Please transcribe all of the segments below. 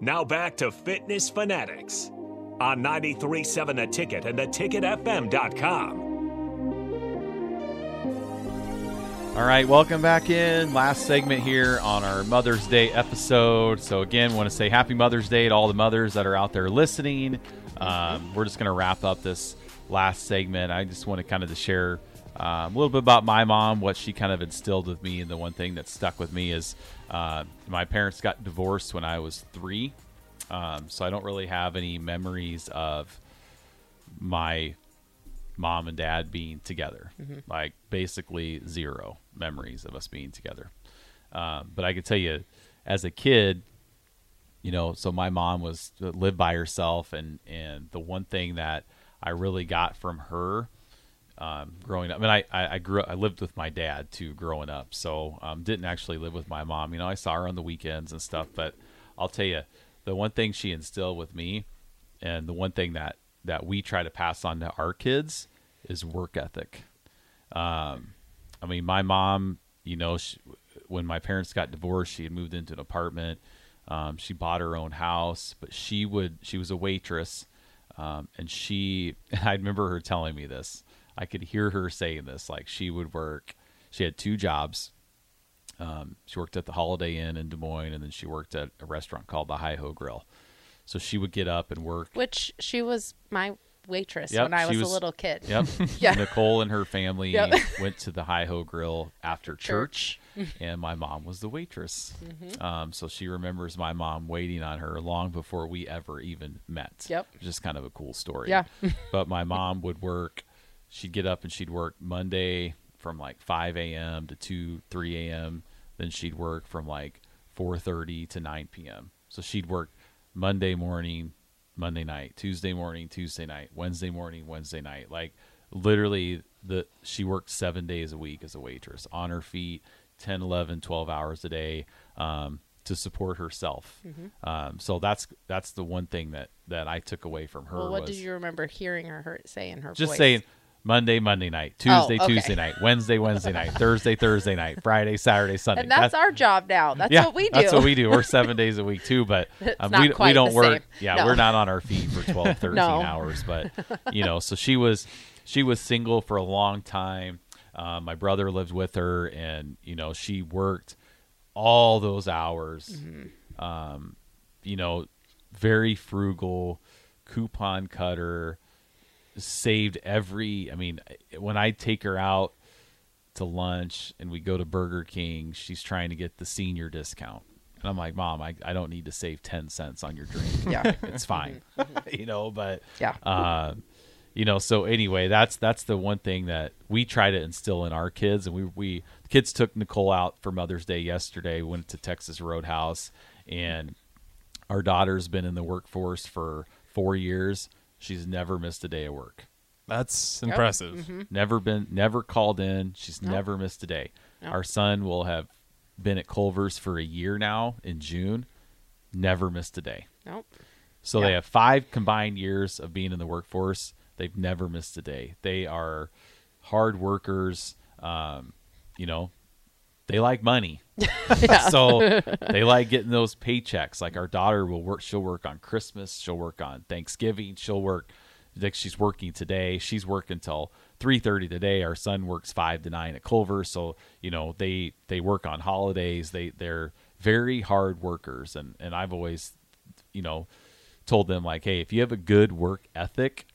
Now back to Fitness Fanatics on 93.7 The Ticket and theticketfm.com. All right, welcome back in. Last segment here on our Mother's Day episode. So, again, want to say Happy Mother's Day to all the mothers that are out there listening. Um, we're just going to wrap up this last segment. I just want to kind of to share um, a little bit about my mom, what she kind of instilled with me, and the one thing that stuck with me is uh, my parents got divorced when I was three. Um, so, I don't really have any memories of my mom and dad being together. Mm-hmm. Like basically zero memories of us being together. Um, but I can tell you, as a kid, you know, so my mom was lived by herself, and and the one thing that I really got from her. Um, growing up, I mean, I, I, grew I lived with my dad too growing up, so um, didn't actually live with my mom. You know, I saw her on the weekends and stuff, but I'll tell you, the one thing she instilled with me, and the one thing that that we try to pass on to our kids is work ethic. Um, I mean, my mom, you know, she, when my parents got divorced, she had moved into an apartment. Um, she bought her own house, but she would she was a waitress, um, and she I remember her telling me this. I could hear her saying this, like she would work. She had two jobs. Um, she worked at the Holiday Inn in Des Moines, and then she worked at a restaurant called the Hi Ho Grill. So she would get up and work. Which she was my waitress Yep, when I was, was- a little kid. Yep. Yeah. Nicole and her family Yep. went to the Hi Ho Grill after church, Church. and my mom was the waitress. Mm-hmm. Um, so she remembers my mom waiting on her long before we ever even met. Yep. Just kind of a cool story. Yeah. but my mom would work. She'd get up and she'd work Monday from like 5 a.m. to 2, 3 a.m. Then she'd work from like 4:30 to 9 p.m. So she'd work Monday morning, Monday night, Tuesday morning, Tuesday night, Wednesday morning, Wednesday night. Like literally the she worked 7 days a week as a waitress on her feet, 10, 11, 12 hours a day um, to support herself. Mm-hmm. Um, so that's that's the one thing that that I took away from her Well, what was did you remember hearing her, her say in her just voice? saying Monday, Monday night, Tuesday, Oh, okay. Tuesday night, Wednesday, Wednesday night, Thursday, Thursday night, Friday, Saturday, Sunday. And that's, our job now. That's yeah, what we do. That's what we do. We're seven days a week too, but um, we, we don't work. same. Yeah, No. we're not on our feet for 12, 13 No. hours. But you know, so she was she was single for a long time. Um, my brother lived with her, and you know, she worked all those hours. Mm-hmm. Um, you know, very frugal, coupon cutter saved every i mean when i take her out to lunch and we go to burger king she's trying to get the senior discount. And i'm like mom i, I don't need to save 10 cents on your drink. Yeah. it's fine. You know but Yeah. uh, you know so anyway that's that's the one thing that we try to instill in our kids. And we we the kids took nicole out for mother's day yesterday went to texas roadhouse. And our daughter's been in the workforce for four years she's never missed a day of work That's impressive. Mm-hmm. never been never called in she's never missed a day Nope. our son will have been at culver's for a year now in june never missed a day Nope. so Yeah. they have five combined years of being in the workforce. They've never missed a day. They are hard workers. Um, you know, they like money. so they like getting those paychecks. Like our daughter will work. She'll work on Christmas. She'll work on Thanksgiving. She'll work. Like she's working today. She's working till three thirty today. Our son works five to nine at Culver. So you know they they work on holidays. They they're very hard workers. And and I've always you know told them like hey if you have a good work ethic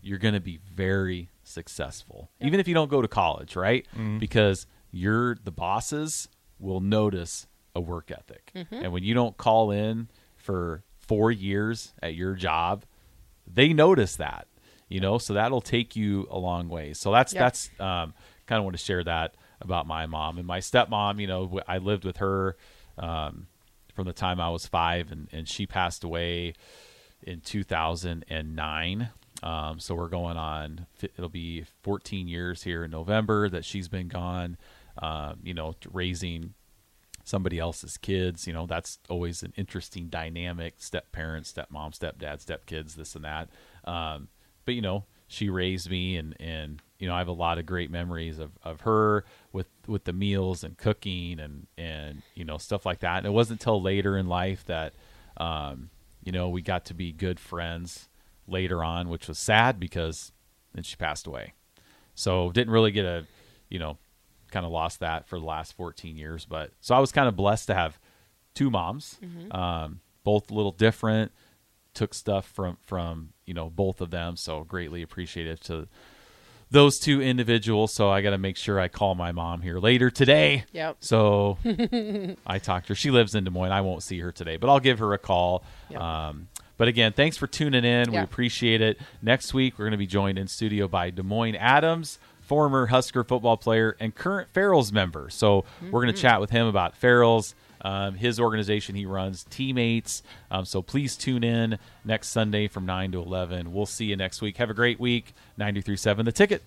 you're going to be very successful even if you don't go to college right mm-hmm. because you're the bosses will notice a work ethic. And when you don't call in for four years at your job they notice that you know so that'll take you a long way. So that's Yeah. that's um, kind of want to share that about my mom. And my stepmom you know i lived with her um, from the time i was five and, and she passed away in 2009 um, so we're going on it'll be 14 years here in november that she's been gone um, you know raising somebody else's kids. You know, that's always an interesting dynamic. Step parents, step mom, step dad, step kids, this and that. Um, but you know, she raised me, and and you know, I have a lot of great memories of, of her with with the meals and cooking and and you know stuff like that. And it wasn't until later in life that Um, you know, we got to be good friends later on, which was sad because then she passed away. So didn't really get a, you know, kind of lost that for the last 14 years. But so I was kind of blessed to have two moms, um, both a little different. Took stuff from from you know both of them, so greatly appreciative to those two individuals. So I got to make sure I call my mom here later today. Yep. So I talked to her. She lives in Des Moines. I won't see her today, but I'll give her a call. Yep. Um, but again, thanks for tuning in. We appreciate it. Next week, we're going to be joined in studio by DeMoine Adams, former Husker football player and current Farrell's member. So we're going to chat with him about Farrell's, um, his organization he runs, teammates. Um, so please tune in next Sunday from 9 to 11. We'll see you next week. Have a great week. 93.7 The Ticket.